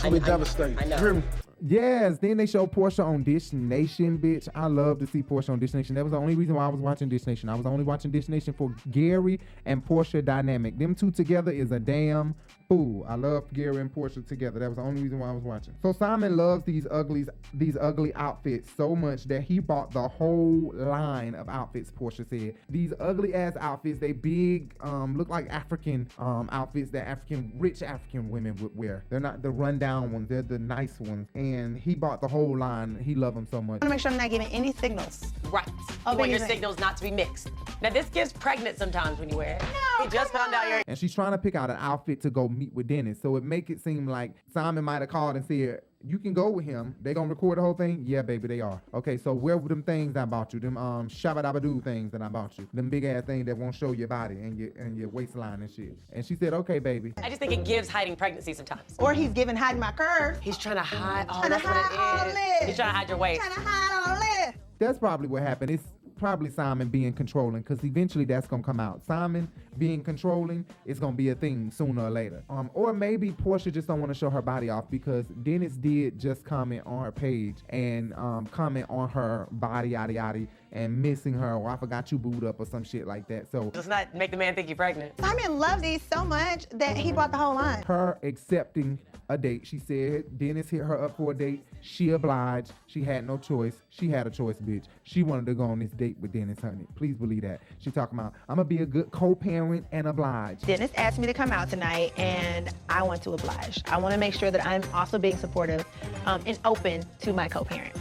She'll be devastated. I know. You hear me? Yes, then they show Porsha on Dish Nation, bitch. I love to see Porsha on Dish Nation. That was the only reason why I was watching Dish Nation. I was only watching Dish Nation for Gary and Porsha dynamic. Them two together is a damn fool. I love Gary and Porsha together. That was the only reason why I was watching. So Simon loves these uglies, these ugly outfits so much that he bought the whole line of outfits. Porsha said these ugly ass outfits. They big, um, look like African um outfits that African rich African women would wear. They're not the rundown ones. They're the nice ones. And he bought the whole line. He loved them so much. I want to make sure I'm not giving any signals. Right. Oh, you want your signals not to be mixed. Now this gets pregnant sometimes when you wear it. No, he just found out you're and she's trying to pick out an outfit to go meet with Dennis. So it make it seem like Simon might have called and said, "You can go with him. They gonna record the whole thing." Yeah, baby, they are. Okay, so where were them things I bought you? Them um shabba things that I bought you. Them big ass things that won't show your body and your and your waistline and shit. And she said, "Okay, baby." I just think it gives hiding pregnancy sometimes. Or he's giving hiding my curve. He's trying to hide. Oh, Trying to that's what hide all it is. this. He's trying to hide your waist. Trying to hide all this. That's probably what happened. It's probably Simon being controlling because eventually that's gonna come out. Simon being controlling is gonna be a thing sooner or later. Um, or maybe Porsha just don't want to show her body off because Dennis did just comment on her page and um comment on her body yada yada and missing her or I forgot you booed up or some shit like that. So Let's not make the man think you're pregnant. Simon loves these so much that he bought the whole line. her accepting a date. She said Dennis hit her up for a date. She obliged. She had no choice. She had a choice, bitch. She wanted to go on this date with Dennis, honey. Please believe that. She talking about I'm gonna be a good co-parent and oblige. Dennis asked me to come out tonight, and I want to oblige. I want to make sure that I'm also being supportive um, and open to my co-parent.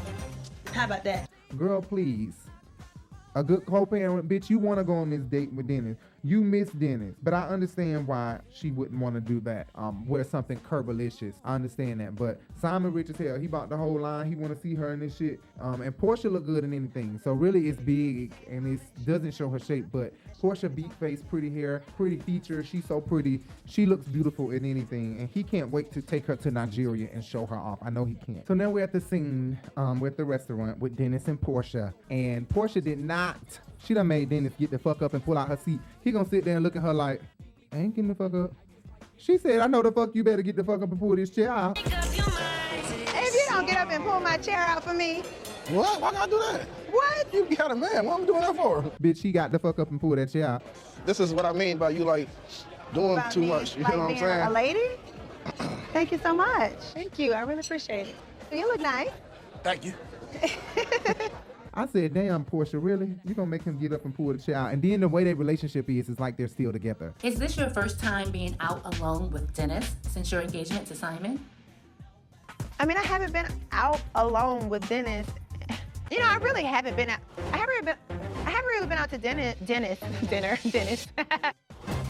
How about that? Girl, please. A good co-parent, bitch. You want to go on this date with Dennis. You miss Dennis, but I understand why she wouldn't want to do that. Um, wear something curbalicious. I understand that, but Simon rich as hell. He bought the whole line. He want to see her in this shit. Um, and Porsha look good in anything. So really, it's big and it doesn't show her shape. But Porsha beat face, pretty hair, pretty features. She's so pretty. She looks beautiful in anything, and he can't wait to take her to Nigeria and show her off. I know he can't. So now we're at the scene. Um, we're at the restaurant with Dennis and Porsha, and Porsha did not. She done made Dennis get the fuck up and pull out her seat. He gonna sit there and look at her like, I ain't getting the fuck up. She said, I know the fuck you better get the fuck up and pull this chair out. Hey, if you don't get up and pull my chair out for me, What? Why gotta do that? What? You got a man. What am I doing that for? Bitch, he got the fuck up and pull that chair out. This is what I mean by you like doing about too me, much. You like know what I'm saying? a lady? Thank you so much. Thank you. I really appreciate it. You look nice. Thank you. I said, damn, Porsha, really? You're gonna make him get up and pull the chair out? And then the way their relationship is, is like they're still together. Is this your first time being out alone with Dennis since your engagement to Simon? I mean, I haven't been out alone with Dennis. You know, I really haven't been out. I haven't really been. I haven't really been out to dinner, Dennis, dinner, Dennis.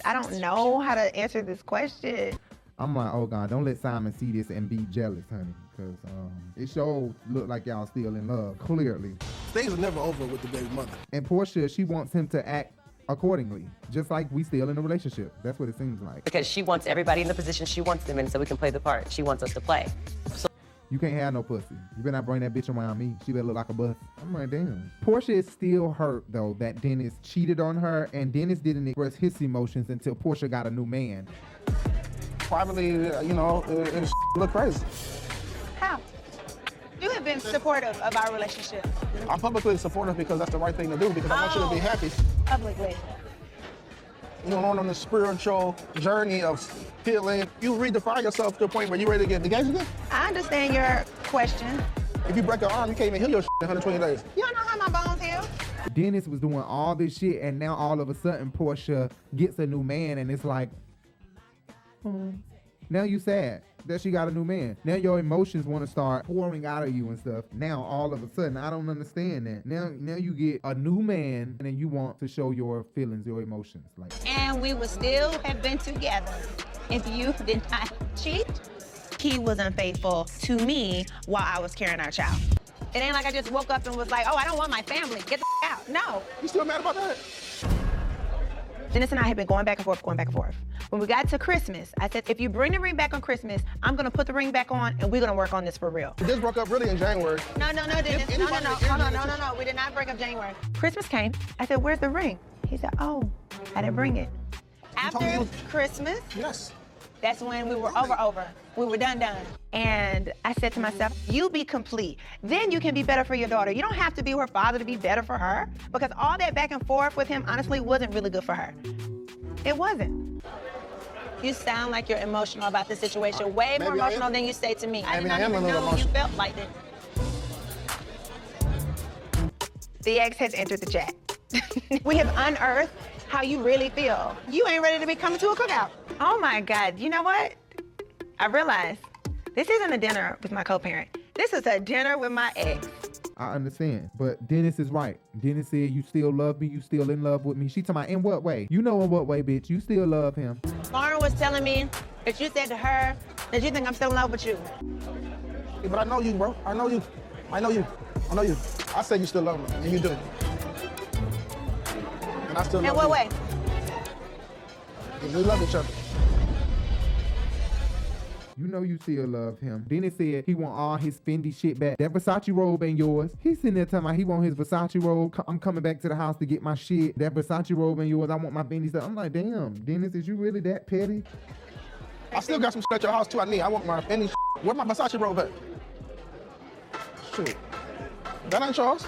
I don't know how to answer this question. I'm like, oh God, don't let Simon see this and be jealous, honey, because um, it sure look like y'all still in love, clearly. Things are never over with the baby mother. And Porsha, she wants him to act accordingly, just like we still in a relationship. That's what it seems like. Because she wants everybody in the position she wants them in so we can play the part she wants us to play. So You can't have no pussy. You better not bring that bitch around me. She better look like a bus. I'm like, damn. Porsha is still hurt though that Dennis cheated on her, and Dennis didn't express his emotions until Porsha got a new man. Privately, uh, you know, it, it look crazy. How? You have been supportive of our relationship I'm publicly supportive because that's the right thing to do because I want you to be Oh. happy. publicly. You know, on the spiritual journey of healing, you redefine yourself to a point where you're ready to get engaged again. I understand your question. If you break your arm, you can't even heal your shit in 120 days. You don't know how my bones heal. Dennis was doing all this shit, and now all of a sudden Porsha gets a new man, and it's like, hmm. now you sad that she got a new man. Now your emotions want to start pouring out of you and stuff. Now all of a sudden, I don't understand that. Now, now you get a new man, and then you want to show your feelings, your emotions, like. And we would still have been together if you did not cheat. He was unfaithful to me while I was carrying our child. It ain't like I just woke up and was like, oh, I don't want my family. Get the out. No. You still mad about that? Dennis and I had been going back and forth, going back and forth. When we got to Christmas, I said, if you bring the ring back on Christmas, I'm gonna put the ring back on and we're gonna work on this for real. Just broke up really in January. No, no, no, Dennis. No, no, no. Hold on, no, no, no. We did not break up January. Christmas came. I said, where's the ring? He said, oh, I didn't bring it. After Christmas, yes. That's when we were over, over. We were done, done. And I said to myself, you be complete. Then you can be better for your daughter. You don't have to be her father to be better for her because all that back and forth with him honestly wasn't really good for her. It wasn't. You sound like you're emotional about the situation, way more Maybe emotional than you say to me. I did I not am a even know you felt like this. The ex has entered the chat. we have unearthed how you really feel. You ain't ready to be coming to a cookout. Oh my God. You know what? I realized this isn't a dinner with my co-parent. This is a dinner with my ex. I understand, but Dennis is right. Dennis said, "You still love me. You still in love with me." She talking about in what way? You know in what way, bitch? You still love him. Lauren was telling me that you said to her that you think I'm still in love with you. Yeah, But I know you, bro. I know you. I know you. I know you. I said you still love me, and you do. And I still In love what you. way? We love each other. You know you still love him. Dennis said he want all his Fendi shit back. That Versace robe ain't yours. He's sitting there talking about he want his Versace robe. I'm coming back to the house to get my shit. That Versace robe ain't yours. I want my Fendi stuff. I'm like, damn, Dennis, is you really that petty? I still got some shit at your house too. I need. I want my any. Where my Versace robe at? Shit. That ain't yours.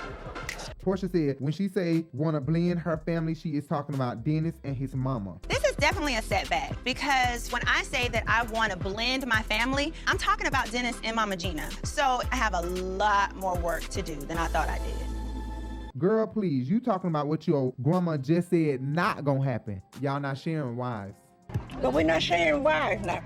Porsha said when she say want to blend her family, she is talking about Dennis and his mama. This is definitely a setback because when I say that I want to blend my family, I'm talking about Dennis and Mama Gina. So I have a lot more work to do than I thought I did. Girl, please, you talking about what your grandma just said not gonna happen. Y'all not sharing wives. But we're not sharing wives now.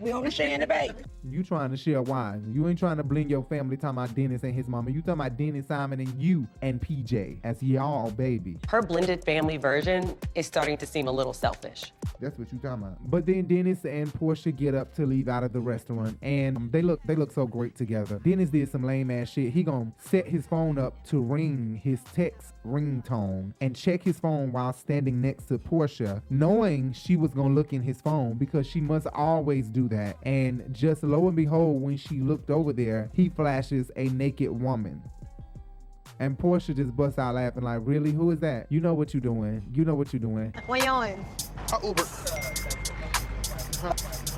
We only sharing the baby. You trying to share wine. You ain't trying to blend your family talking about Dennis and his mama. You talking about Dennis, Simon, and you and PJ as y'all baby. her blended family version is starting to seem a little selfish. That's what you talking about. But then Dennis and Porsha get up to leave out of the restaurant, and they look they look so great together. Dennis did some lame ass shit. He gonna set his phone up to ring his text ringtone and check his phone while standing next to Porsha, knowing she was gonna look in his phone because she must always do that. And just lo and behold, when she looked over there, he flashes a naked woman. And Porsha just busts out laughing like, really? Who is that? You know what you're doing. You know what you're doing. When you on? I Uber.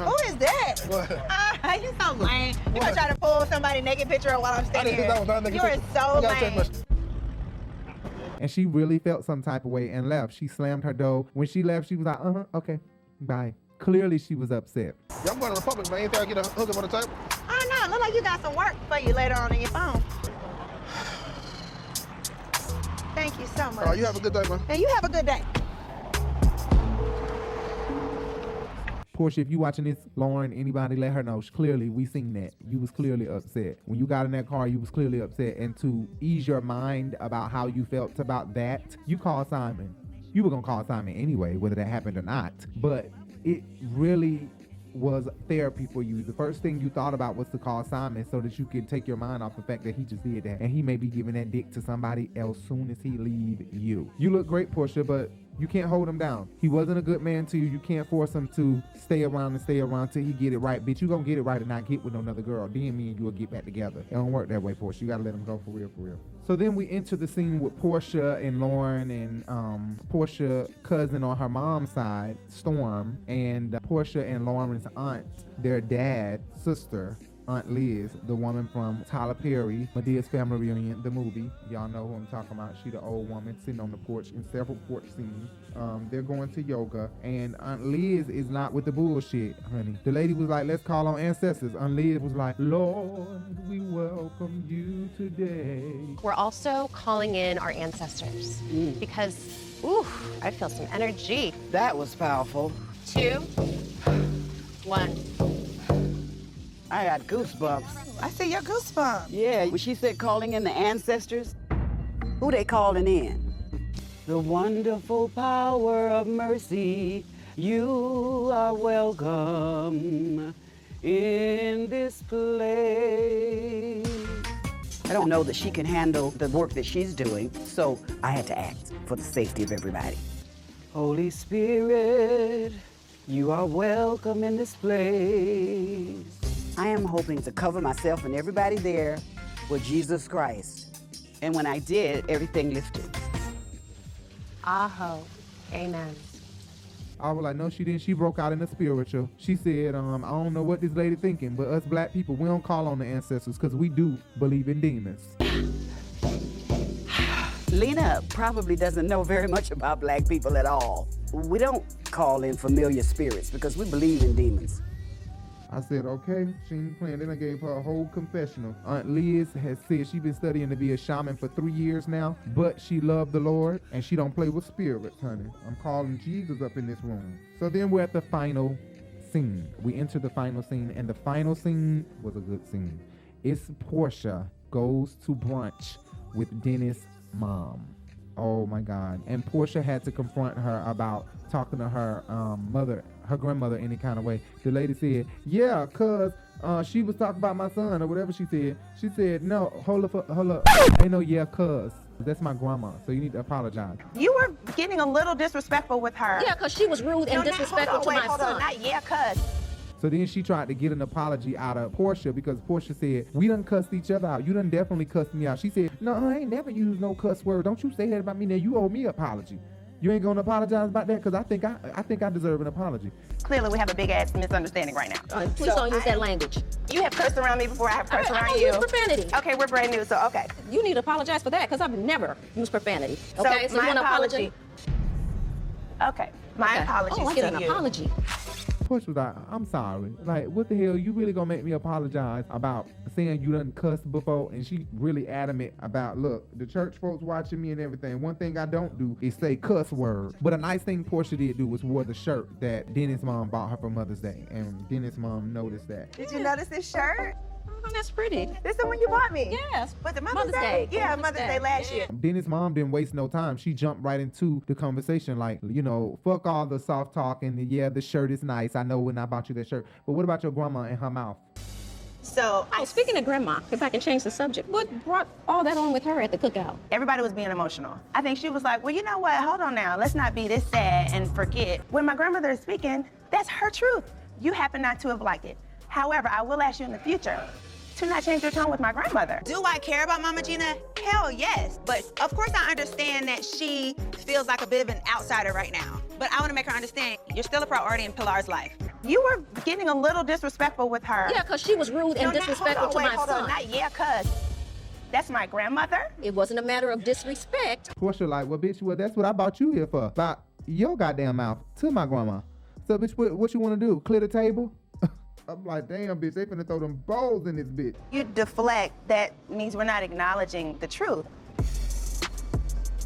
Who is that? What? Ah, you so lame. You gonna try to pull somebody naked picture while I'm standing didn't think that was not a here. You are so You gotta take lame. And she really felt some type of way and left. She slammed her door. When she left, she was like, uh huh, okay, bye. Clearly, she was upset. Yeah, I'm going to Republic, man. Anything I get a hook up on the table? Oh no, look like you got some work for you later on in your phone. Thank you so much. Uh, you have a good day, man. And you have a good day. Porsha, if you watching this, Lauren, anybody, let her know. Clearly, we seen that. You was clearly upset. When you got in that car, you was clearly upset. And to ease your mind about how you felt about that, you called Simon. You were gonna call Simon anyway, whether that happened or not. But it really was therapy for you. The first thing you thought about was to call Simon so that you could take your mind off the fact that he just did that. And he may be giving that dick to somebody else soon as he leave you. You look great, Porsha, but you can't hold him down. He wasn't a good man to you. You can't force him to stay around and stay around till he get it right. Bitch, you gonna get it right and not get with another girl. Then me and you will get back together. It don't work that way, Porsha. You gotta let him go for real, for real. So then we enter the scene with Porsha and Lauren and um, Porsha cousin on her mom's side, Storm, and uh, Porsha and Lauren's aunt, their dad, sister, Aunt Liz, the woman from Tyler Perry, Madea's Family Reunion, the movie. Y'all know who I'm talking about. She the old woman sitting on the porch in several porch scenes. Um, they're going to yoga, and Aunt Liz is not with the bullshit, honey. The lady was like, "Let's call on ancestors." Aunt Liz was like, "Lord, we welcome you today." We're also calling in our ancestors because, ooh, I feel some energy. That was powerful. Two, one. I got goosebumps. I see your goosebumps. Yeah, when she said calling in the ancestors, who they calling in? The wonderful power of mercy, you are welcome in this place. I don't know that she can handle the work that she's doing, so I had to act for the safety of everybody. Holy Spirit, you are welcome in this place. I am hoping to cover myself and everybody there with Jesus Christ. And when I did, everything lifted. Aho. Amen. I was like, no, she didn't. She broke out in the spiritual. She said, um, I don't know what this lady thinking, but us black people, we don't call on the ancestors because we do believe in demons. Lena probably doesn't know very much about black people at all. We don't call in familiar spirits because we believe in demons. I said, okay, she ain't playing. Then I gave her a whole confessional. Aunt Liz has said she been studying to be a shaman for three years now, but she loved the Lord and she don't play with spirits, honey. I'm calling Jesus up in this room. So then we're at the final scene. We enter the final scene, and the final scene was a good scene. It's Porsha goes to brunch with Dennis' mom. Oh my God. And Porsha had to confront her about talking to her um, mother, her grandmother, any kind of way. The lady said, Yeah, cuz uh, she was talking about my son or whatever she said. She said, No, hold up, hold up. Ain't no yeah, cuz. That's my grandma, so you need to apologize. You were getting a little disrespectful with her. Yeah, because she was rude and No, not- disrespectful hold on, to wait, my hold son. On, not yeah, cuz. So then she tried to get an apology out of Porsha because Porsha said, We done cussed each other out. You done definitely cussed me out. She said, No, I ain't never used no cuss word. Don't you say that about me. Now you owe me an apology. You ain't gonna apologize about that because I think I I think I deserve an apology. Clearly, we have a big ass misunderstanding right now. Uh, please don't use that language. You have cursed around me before I have cursed I- I around don't you. use profanity. Okay, we're brand new, so okay. You need to apologize for that because I've never used profanity. Okay, so, my you want to apology. Okay, my Okay. apologies Oh, I to get an you. apology. Porsha was like, I'm sorry. Like, what the hell? You really gonna make me apologize about saying you done cussed before? And she really adamant about, look, the church folks watching me and everything. One thing I don't do is say cuss words. But a nice thing Porsha did do was wore the shirt that Dennis' mom bought her for Mother's Day. And Dennis' mom noticed that. Did you notice this shirt? Oh, that's pretty. This the one you bought me. Yes. But the Mother's, Mother's Day? Day. Yeah, Mother's Mother's Day. Day last year. Dennis' mom didn't waste no time. She jumped right into the conversation, like, you know, fuck all the soft talk and the, yeah, the shirt is nice. I know when I bought you that shirt. But what about your grandma and her mouth? So, Oh, speaking of grandma, if I can change the subject, what brought all that on with her at the cookout? Everybody was being emotional. I think she was like, well, you know what? Hold on now. Let's not be this sad and forget. When my grandmother is speaking, that's her truth. You happen not to have liked it. However, I will ask you in the future to not change your tone with my grandmother. Do I care about Mama Gina? Hell yes. But of course, I understand that she feels like a bit of an outsider right now. But I want to make her understand you're still a priority in Pilar's life. You were getting a little disrespectful with her. Yeah, because she was rude and No, not- disrespectful hold on, to wait, my hold son. On, not yeah, cuz. That's my grandmother. It wasn't a matter of disrespect. Porsha like, well, bitch, well, that's what I bought you here for. About your goddamn mouth to my grandma. So, bitch, what, what you want to do? Clear the table? I'm like, damn, bitch, they finna throw them bowls in this bitch. You deflect, that means we're not acknowledging the truth.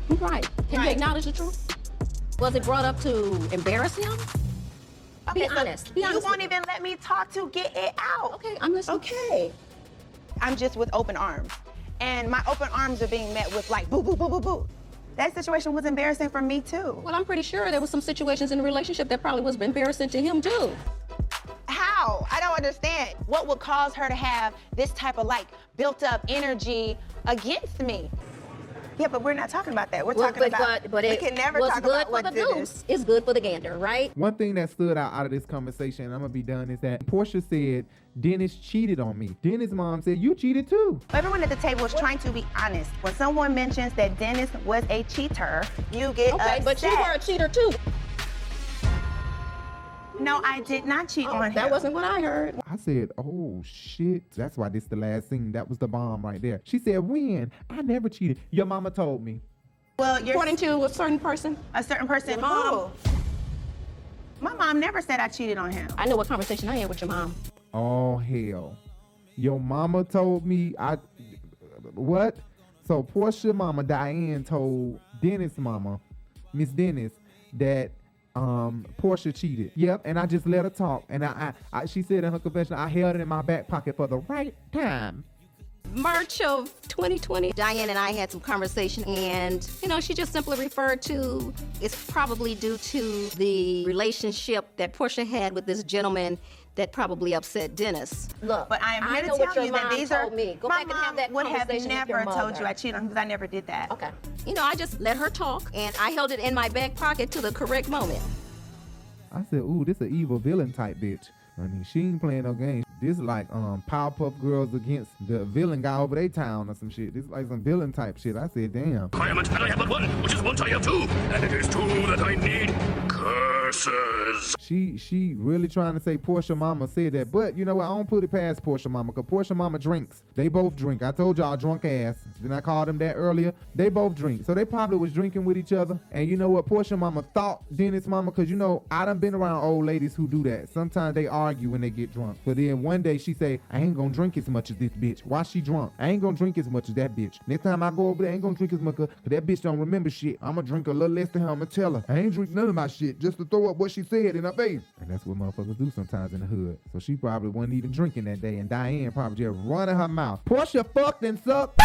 Right. Can you acknowledge the truth? Was it brought up to embarrass him? Be so honest. Be you honest won't with even let me talk to get it out. Okay, I'm listening. Okay. I'm just with open arms. And my open arms are being met with like boo, boo, boo, boo, boo. That situation was embarrassing for me too. Well, I'm pretty sure there was some situations in the relationship that probably was embarrassing to him too. How? I don't understand. What would cause her to have this type of like built up energy against me? Yeah, but we're not talking about that. We're Well, talking but, about but, but we it can never was talk good about for what the goose. It's good for the gander, right? One thing that stood out out of this conversation, and I'm gonna be done, is that Porsha said Dennis cheated on me. Dennis' mom said you cheated too. Everyone at the table is trying to be honest. When someone mentions that Dennis was a cheater, you get Okay, but you upset. were a cheater too. No, I did not cheat oh, on him. Oh, That wasn't what I heard. I said, "Oh shit!" That's why this the last scene. That was the bomb right there. She said, "When? I never cheated. Your mama told me." Well, you're According to a certain person. a certain person. Your mom. My mom never said I cheated on him. I know what conversation I had with your mom. Oh hell! Your mama told me I. What? So Porsha mama Diane told Dennis mama, Miss Dennis, that um Porsha cheated. Yep, and I just let her talk. And I, I, I she said in her confession, I held it in my back pocket for the right time. March of 2020, Diane and I had some conversation, and you know, she just simply referred to it's probably due to the relationship that Porsha had with this gentleman that probably upset Dennis. Look, But I am here know to tell you that mom these are. me. Go my back and mom have that would have conversation never told you. I cheated on because I never did that. Okay. You know, I just let her talk, and I held it in my back pocket to the correct moment. I said, "Ooh, this is an evil villain type bitch." I mean, she ain't playing no games. This like um Powerpuff Girls against the villain guy over their town or some shit. This is like some villain type shit. I said, "Damn." Requirement that I have but one, which is want I have two, and it is two that I need. She she really trying to say Porsha Mama said that, but you know what? I don't put it past Porsha Mama because Porsha Mama drinks. They both drink. I told y'all drunk ass. Then I called them that earlier. They both drink, so they probably was drinking with each other. And you know what? Porsha Mama thought Dennis Mama, because you know I done been around old ladies who do that. Sometimes they argue when they get drunk. But then one day she say, I ain't gonna drink as much as this bitch. Why she drunk? I ain't gonna drink as much as that bitch. Next time I go over there, I ain't gonna drink as much. Cause that bitch don't remember shit. I'ma drink a little less than her. I'ma tell her I ain't drink none of my shit just to throw up what she said in her face. And that's what motherfuckers do sometimes in the hood. So she probably wasn't even drinking that day, and Diane probably just running her mouth. Porsha fucked and sucked.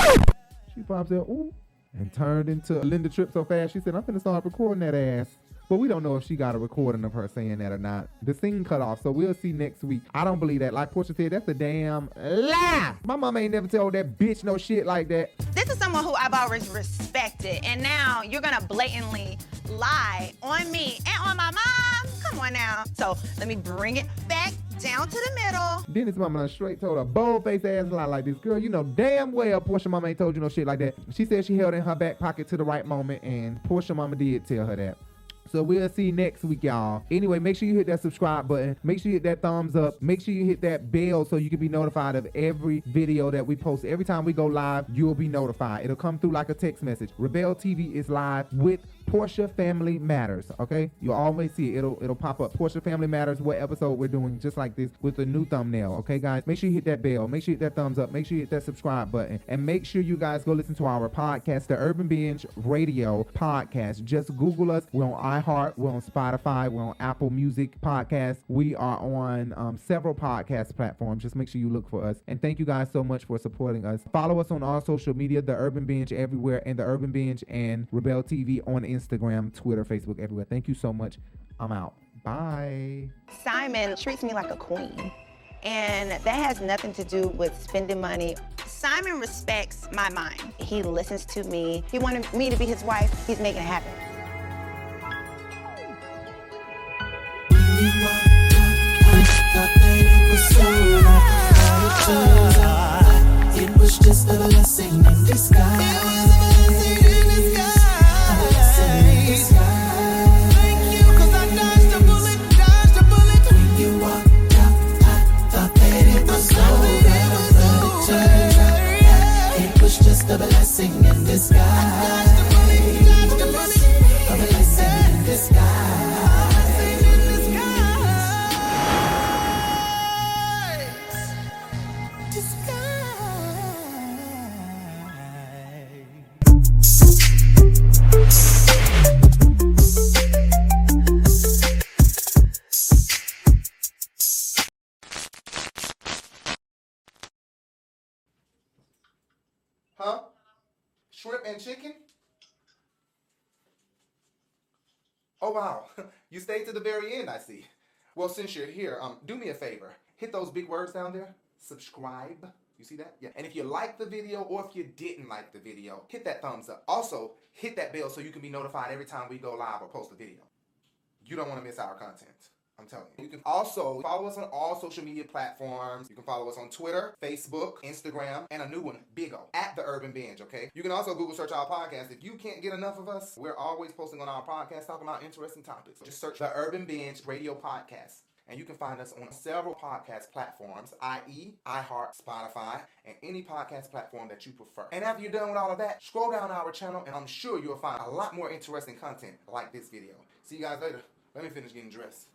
She probably said, ooh, and turned into a Linda Tripp so fast. She said, I'm finna start recording that ass. But we don't know if she got a recording of her saying that or not. The scene cut off, so we'll see next week. I don't believe that. Like Porsha said, that's a damn lie. My mom ain't never told that bitch no shit like that. This is someone who I've always respected, and now you're gonna blatantly lie on me and on my mom. Come on now. So let me bring it back down to the middle. Dennis mama done straight told a bold faced ass lie like this. Girl, you know damn well Porsha mama ain't told you no shit like that. She said she held in her back pocket to the right moment, and Porsha mama did tell her that. So we'll see next week, y'all. Anyway, make sure you hit that subscribe button. Make sure you hit that thumbs up. Make sure you hit that bell so you can be notified of every video that we post. Every time we go live, you'll be notified. It'll come through like a text message. RiBelTV is live with Porsha Family Matters. Okay, you'll always see it. It'll it'll pop up. Porsha Family Matters. What episode we're doing? Just like this with a new thumbnail. Okay, guys. Make sure you hit that bell. Make sure you hit that thumbs up. Make sure you hit that subscribe button, and make sure you guys go listen to our podcast, the Urban Binge Radio Podcast. Just Google us. We're on iHeart. We're on Spotify. We're on Apple Music Podcast. We are on um, several podcast platforms. Just make sure you look for us. And thank you guys so much for supporting us. Follow us on all social media, the Urban Binge everywhere, and the Urban Binge and RiBelTV on Instagram, Twitter, Facebook, everywhere. Thank you so much. I'm out. Bye. Simon treats me like a queen. And that has nothing to do with spending money. Simon respects my mind. He listens to me. He wanted me to be his wife. He's making it happen. It Oh wow, you stayed to the very end, I see. Well, since you're here, um, do me a favor. Hit those big words down there. Subscribe. You see that? Yeah. And if you like the video or if you didn't like the video, hit that thumbs up. Also, hit that bell so you can be notified every time we go live or post a video. You don't want to miss our content. I'm telling you. You can also follow us on all social media platforms. You can follow us on Twitter, Facebook, Instagram, and a new one, Bigo, at The Urban Binge, okay? You can also Google search our podcast. If you can't get enough of us, we're always posting on our podcast talking about interesting topics. Just search The Urban Binge Radio Podcast. And you can find us on several podcast platforms, i.e., iHeart, Spotify, and any podcast platform that you prefer. And after you're done with all of that, scroll down our channel and I'm sure you'll find a lot more interesting content like this video. See you guys later. Let me finish getting dressed.